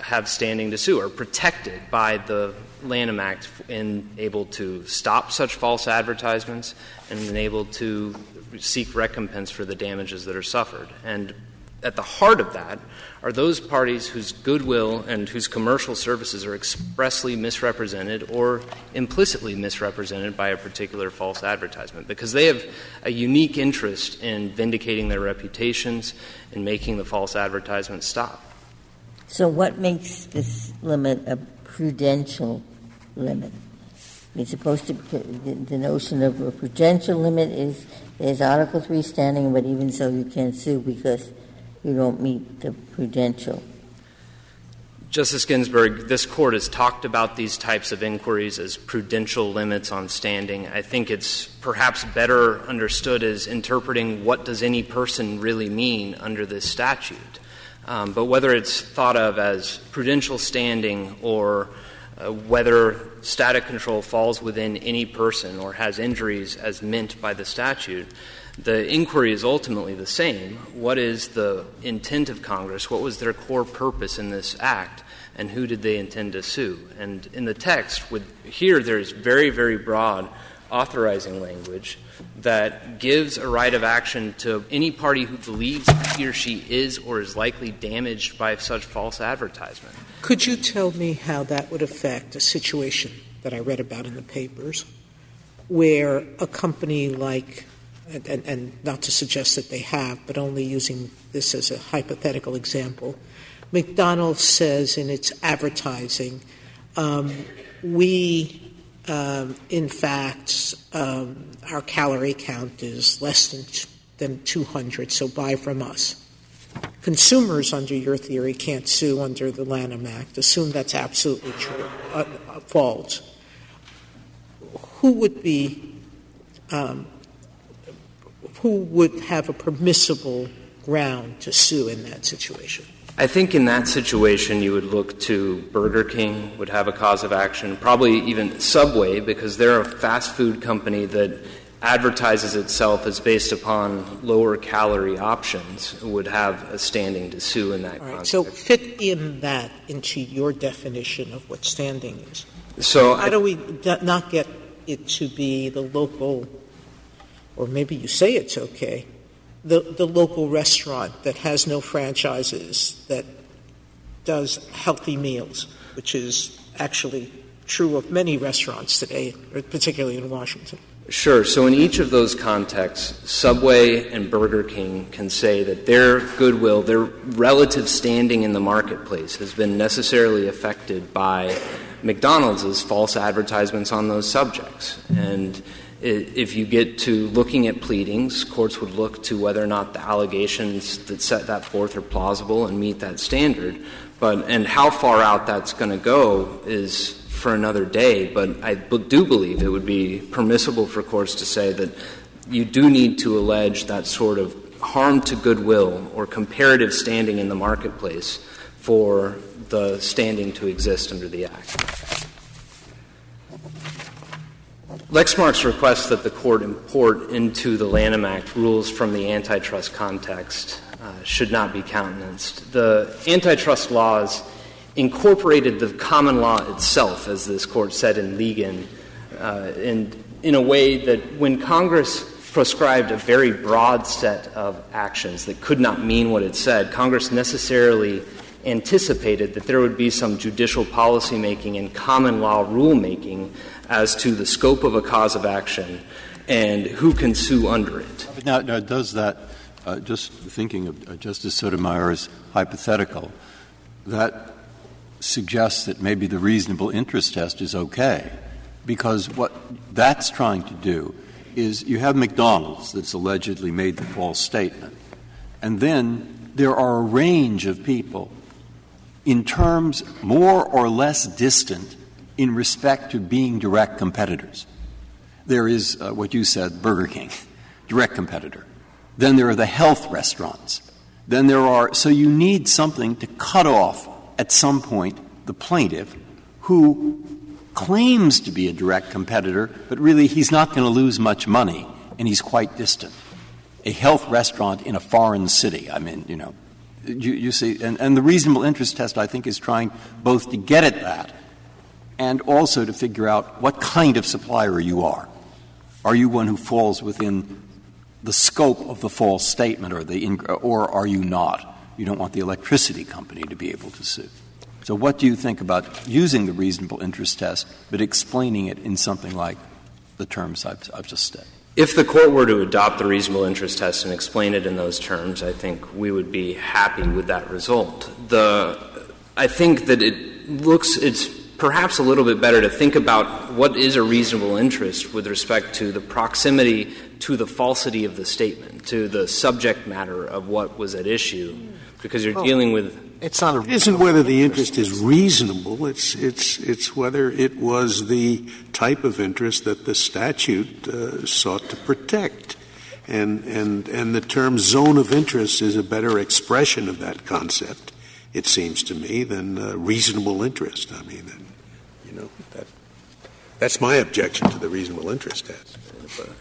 have standing to sue, are protected by the Lanham Act in able to stop such false advertisements and able to seek recompense for the damages that are suffered. And at the heart of that are those parties whose goodwill and whose commercial services are expressly misrepresented or implicitly misrepresented by a particular false advertisement because they have a unique interest in vindicating their reputations and making the false advertisement stop. So, what makes this limit a prudential limit? It's supposed to, the, the notion of a prudential limit is there's Article 3 standing, but even so, you can't sue because you don't meet the prudential. Justice Ginsburg, this court has talked about these types of inquiries as prudential limits on standing. I think it's perhaps better understood as interpreting what does any person really mean under this statute. Um, but whether it's thought of as prudential standing or uh, whether static control falls within any person or has injuries as meant by the statute, the inquiry is ultimately the same. What is the intent of Congress? What was their core purpose in this act? And who did they intend to sue? And in the text, with, here there's very, very broad authorizing language that gives a right of action to any party who believes he or she is or is likely damaged by such false advertisement. Could you tell me how that would affect a situation that I read about in the papers where a company like and, and, and not to suggest that they have, but only using this as a hypothetical example. McDonald's says in its advertising, um, we, um, in fact, um, our calorie count is less than, than 200, so buy from us. Consumers, under your theory, can't sue under the Lanham Act. Assume that's absolutely true, uh, uh, false. Who would be, um, who would have a permissible ground to sue in that situation? I think in that situation, you would look to Burger King, would have a cause of action, probably even Subway, because they're a fast food company that advertises itself as based upon lower calorie options, would have a standing to sue in that All right, context. so fit in that into your definition of what standing is. So How I- do we d- not get it to be the local, or maybe you say it's okay, the, the local restaurant that has no franchises, that does healthy meals, which is actually true of many restaurants today, particularly in Washington? Sure. So in each of those contexts, Subway and Burger King can say that their goodwill, their relative standing in the marketplace has been necessarily affected by McDonald's false advertisements on those subjects. And if you get to looking at pleadings, courts would look to whether or not the allegations that set that forth are plausible and meet that standard. But and how far out that's going to go is for another day. But I do believe it would be permissible for courts to say that you do need to allege that sort of harm to goodwill or comparative standing in the marketplace for the standing to exist under the Act. Lexmark's request that the court import into the Lanham Act rules from the antitrust context uh, should not be countenanced. The antitrust laws incorporated the common law itself, as this court said in Ligon, uh, in, in a way that when Congress proscribed a very broad set of actions that could not mean what it said, Congress necessarily anticipated that there would be some judicial policymaking and common law rulemaking as to the scope of a cause of action and who can sue under it. Now, now does that, uh, just thinking of uh, Justice Sotomayor's hypothetical, that suggests that maybe the reasonable interest test is okay, because what that's trying to do is you have McDonald's that's allegedly made the false statement, and then there are a range of people in terms more or less distant in respect to being direct competitors. There is uh, what you said, Burger King, [LAUGHS] direct competitor. Then there are the health restaurants. Then there are, so you need something to cut off at some point the plaintiff who claims to be a direct competitor, but really he's not going to lose much money and he's quite distant. A health restaurant in a foreign city, I mean, you know, you, you see, and, and the reasonable interest test, I think, is trying both to get at that and also to figure out what kind of supplier you are. Are you one who falls within the scope of the false statement, or, the in, or are you not? You don't want the electricity company to be able to sue. So, what do you think about using the reasonable interest test, but explaining it in something like the terms I've, I've just said? If the court were to adopt the reasonable interest test and explain it in those terms, I think we would be happy with that result. The, I think that it looks, it's perhaps a little bit better to think about what is a reasonable interest with respect to the proximity to the falsity of the statement, to the subject matter of what was at issue, because you're dealing with. It's not a It isn't whether the interest is reasonable, it's, it's, it's whether it was the type of interest that the statute uh, sought to protect. And, and, and the term zone of interest is a better expression of that concept, it seems to me, than uh, reasonable interest. I mean, and, you know, that, that's my objection to the reasonable interest test.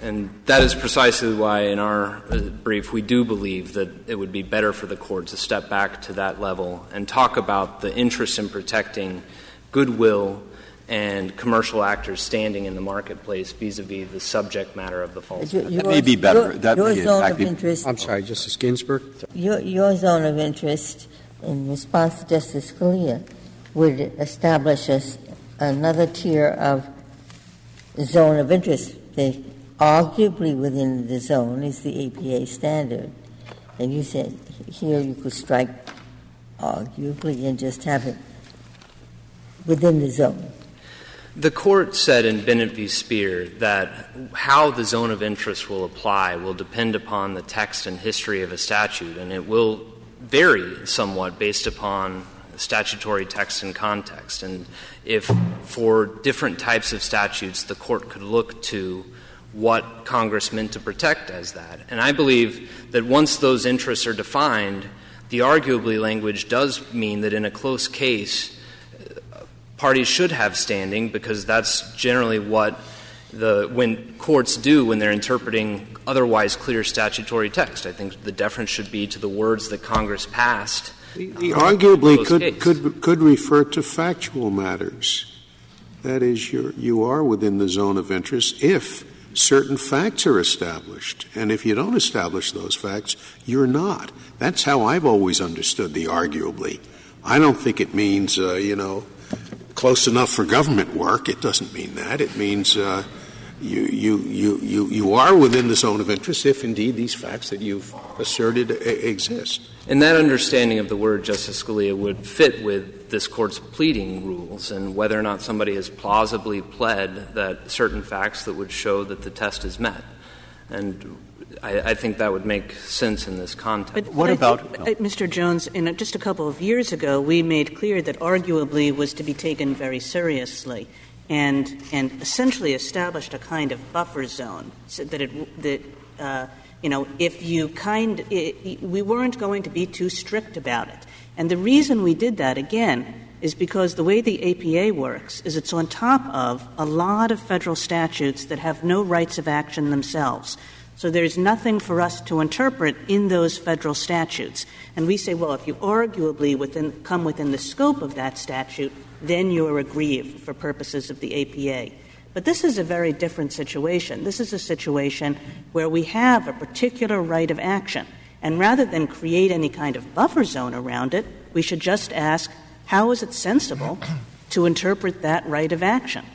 And that is precisely why, in our uh, brief, we do believe that it would be better for the court to step back to that level and talk about the interest in protecting goodwill and commercial actors standing in the marketplace vis-a-vis the subject matter of the false. Your- That may be better. Your, That your may, zone of interest, I'm sorry, Justice Ginsburg? your, your zone of interest, in response to Justice Scalia, would establish us another tier of zone of interest. The arguably within the zone is the APA standard. And you said here you could strike arguably and just have it within the zone. The court said in Bennett v. Spear that how the zone of interest will apply will depend upon the text and history of a statute, and it will vary somewhat based upon statutory text and context. And if for different types of statutes the court could look to what Congress meant to protect as that. And I believe that once those interests are defined, the arguably language does mean that in a close case, parties should have standing because that's generally what the when courts do when they're interpreting otherwise clear statutory text. I think the deference should be to the words that Congress passed. The, the arguably could, could could refer to factual matters. That is, you you are within the zone of interest if certain facts are established, and if you don't establish those facts, you're not. That's how I've always understood the arguably. I don't think it means, uh, you know, close enough for government work. It doesn't mean that. It means uh, you, you, you, you, you are within the zone of interest if indeed these facts that you've asserted exist. And that understanding of the word, Justice Scalia, would fit with this Court's pleading rules and whether or not somebody has plausibly pled that certain facts that would show that the test is met. And I, I, think that would make sense in this context. But what about think, uh, Mr. Jones? In a, just a couple of years ago, we made clear that arguably was to be taken very seriously, and and essentially established a kind of buffer zone so that it that. Uh, you know, if you kind, we weren't going to be too strict about it. And the reason we did that, again, is because the way the APA works is it's on top of a lot of federal statutes that have no rights of action themselves. So there's nothing for us to interpret in those federal statutes. And we say, well, if you arguably within, come within the scope of that statute, then you're aggrieved for purposes of the APA. But this is a very different situation. This is a situation where we have a particular right of action. And rather than create any kind of buffer zone around it, we should just ask, how is it sensible to interpret that right of action?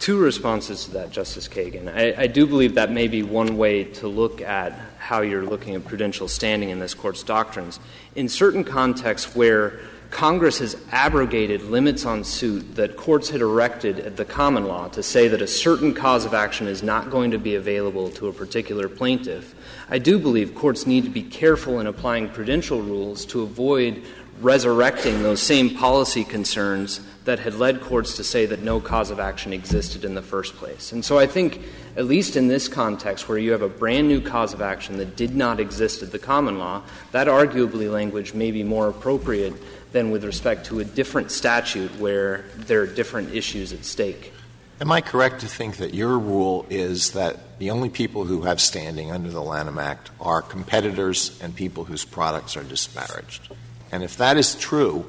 Two responses to that, Justice Kagan. I, I, do believe that may be one way to look at how you're looking at prudential standing in this Court's doctrines. In certain contexts where Congress has abrogated limits on suit that courts had erected at the common law to say that a certain cause of action is not going to be available to a particular plaintiff, I do believe courts need to be careful in applying prudential rules to avoid resurrecting those same policy concerns that had led courts to say that no cause of action existed in the first place. And so I think, at least in this context where you have a brand new cause of action that did not exist at the common law, that arguably language may be more appropriate than with respect to a different statute where there are different issues at stake. Am I correct to think that your rule is that the only people who have standing under the Lanham Act are competitors and people whose products are disparaged? And if that is true,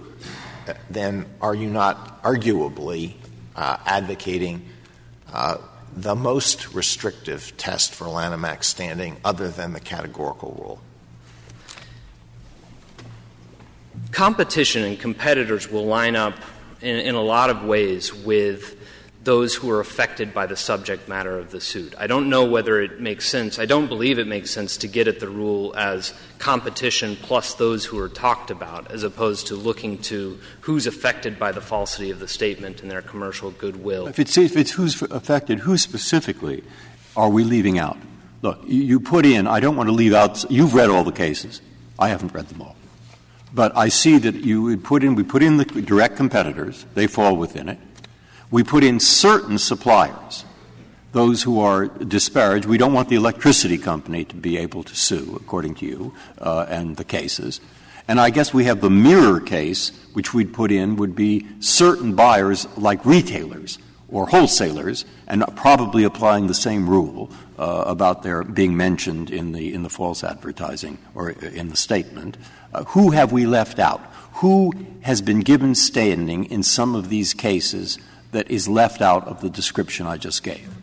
then are you not arguably uh, advocating uh, the most restrictive test for Lanham Act standing other than the categorical rule? Competition and competitors will line up in, in a lot of ways with those who are affected by the subject matter of the suit. I don't know whether it makes sense, I don't believe it makes sense to get at the rule as competition plus those who are talked about, as opposed to looking to who's affected by the falsity of the statement and their commercial goodwill. If it's, if it's who's affected, who specifically are we leaving out? Look, you put in, I don't want to leave out, you've read all the cases. I haven't read them all. But I see that you put in, we put in the direct competitors, they fall within it we put in certain suppliers, those who are disparaged. We don't want the electricity company to be able to sue, according to you, uh, and the cases. And I guess we have the mirror case, which we'd put in would be certain buyers like retailers or wholesalers, and probably applying the same rule uh, about their being mentioned in the in the false advertising or in the statement. Uh, who have we left out? Who has been given standing in some of these cases that is left out of the description I just gave?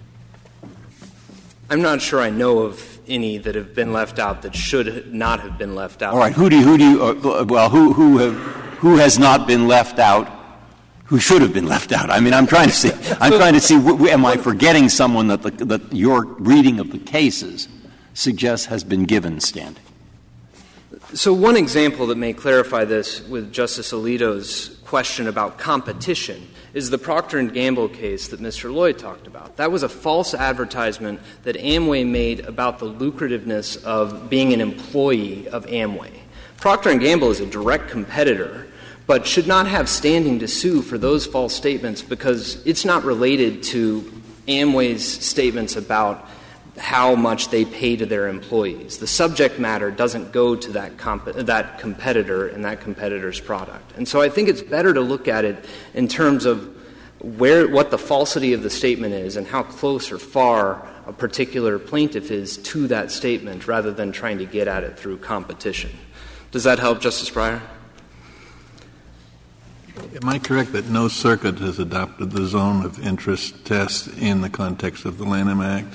I'm not sure I know of any that have been left out that should not have been left out. All right. Who do you, who do you, uh, well, who, who, have, who has not been left out? who should have been left out. I mean, I'm trying to see, I'm trying to see, am I forgetting someone that, the, that your reading of the cases suggests has been given standing? So, one example that may clarify this with Justice Alito's question about competition is the Procter and Gamble case that Mr. Lloyd talked about. That was a false advertisement that Amway made about the lucrativeness of being an employee of Amway. Procter and Gamble is a direct competitor, but should not have standing to sue for those false statements because it's not related to Amway's statements about how much they pay to their employees. The subject matter doesn't go to that, comp- that competitor and that competitor's product. And so I think it's better to look at it in terms of where, what the falsity of the statement is and how close or far a particular plaintiff is to that statement rather than trying to get at it through competition. Does that help, Justice Breyer? Am I correct that no circuit has adopted the zone of interest test in the context of the Lanham Act?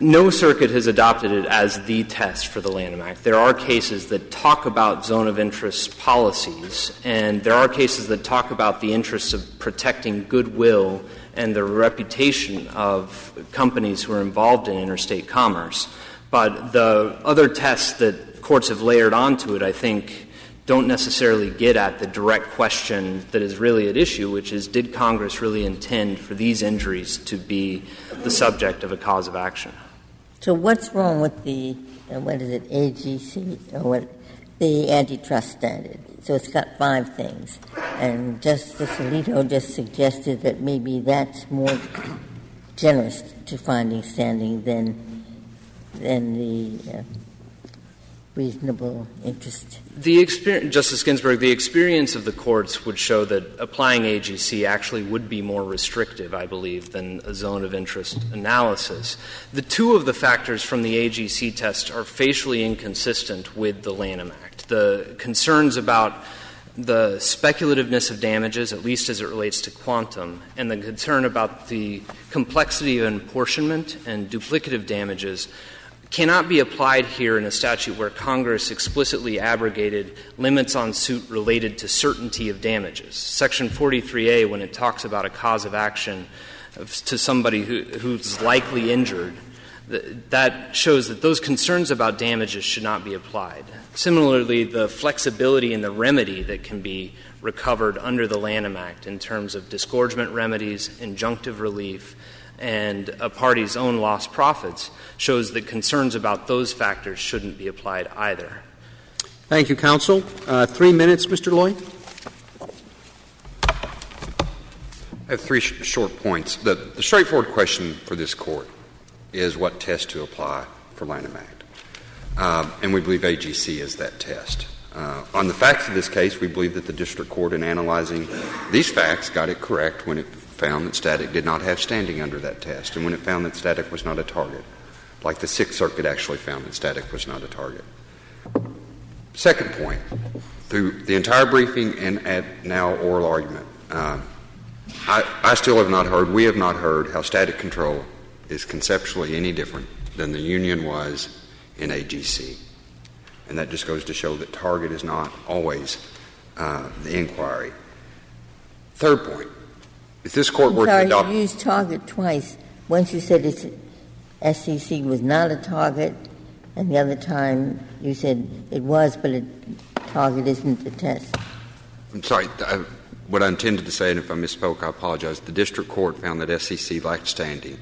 No circuit has adopted it as the test for the Lanham Act. There are cases that talk about zone of interest policies, and there are cases that talk about the interests of protecting goodwill and the reputation of companies who are involved in interstate commerce. But the other tests that courts have layered onto it, I think, don't necessarily get at the direct question that is really at issue, which is did Congress really intend for these injuries to be the subject of a cause of action? So what's wrong with the, uh, what is it, AGC, or what, the antitrust standard? So it's got five things. And Justice Alito just suggested that maybe that's more generous to finding standing than, than the uh, reasonable interest. The experience, Justice Ginsburg, the experience of the courts would show that applying AGC actually would be more restrictive, I believe, than a zone of interest analysis. The two of the factors from the AGC test are facially inconsistent with the Lanham Act. The concerns about the speculativeness of damages, at least as it relates to quantum, and the concern about the complexity of apportionment and duplicative damages cannot be applied here in a statute where Congress explicitly abrogated limits on suit related to certainty of damages. Section 43A, when it talks about a cause of action to somebody who, who's likely injured, that shows that those concerns about damages should not be applied. Similarly, the flexibility in the remedy that can be recovered under the Lanham Act in terms of disgorgement remedies, injunctive relief, and a party's own lost profits shows that concerns about those factors shouldn't be applied either. Thank you, counsel. Uh, three minutes, Mr. Lloyd. I have three sh- short points. The, the, straightforward question for this court is what test to apply for Lanham Act. Uh, and we believe AGC is that test. Uh, on the facts of this case, we believe that the district court, in analyzing these facts, got it correct when it found that static did not have standing under that test, and when it found that static was not a target, like the Sixth Circuit actually found that static was not a target. Second point, through the entire briefing and at now oral argument, uh, I, I still have not heard, we have not heard how static control is conceptually any different than the union was in AGC. And that just goes to show that target is not always uh, the inquiry. Third point, if this court were sorry, to adopt. You used target twice. Once you said it's, SCC was not a target, and the other time you said it was, but a target isn't the test. I'm sorry. I, what I intended to say, and if I misspoke, I apologize. The district court found that SCC lacked standing.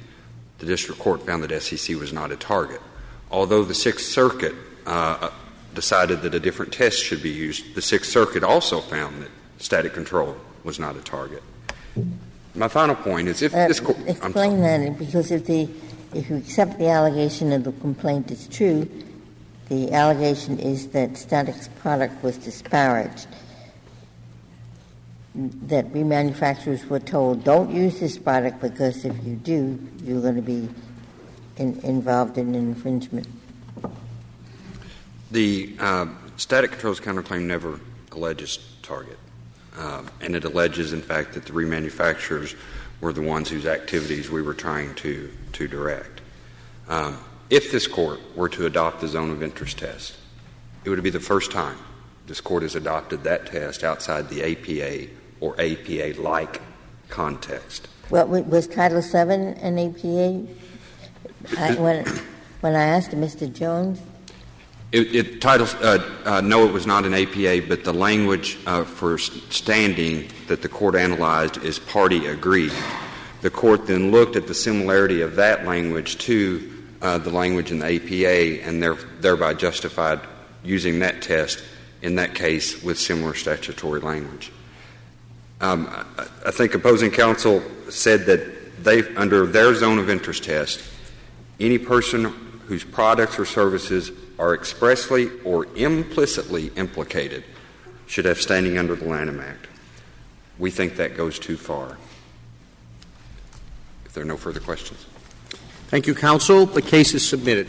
The district court found that SCC was not a target. Although the Sixth Circuit uh, decided that a different test should be used, the Sixth Circuit also found that static control was not a target. My final point is if uh, this court. Explain that, because if, the, if you accept the allegation of the complaint is true, the allegation is that Static's product was disparaged. That remanufacturers were told, don't use this product because if you do, you're going to be in, involved in infringement. The uh, static controls counterclaim never alleges target. Um, and it alleges, in fact, that the remanufacturers were the ones whose activities we were trying to, to direct. Um, if this court were to adopt the zone of interest test, it would be the first time this court has adopted that test outside the APA or APA-like context. Well, was Title VII an APA? I, when, when I asked Mr. Jones, It, it titles, uh, uh, no, it was not an APA, but the language uh, for standing that the court analyzed is party agreed. The court then looked at the similarity of that language to uh, the language in the APA and there, thereby justified using that test in that case with similar statutory language. Um, I, I think opposing counsel said that they, under their zone of interest test, any person whose products or services are expressly or implicitly implicated should have standing under the Lanham Act. We think that goes too far. If there are no further questions. Thank you, counsel. The case is submitted.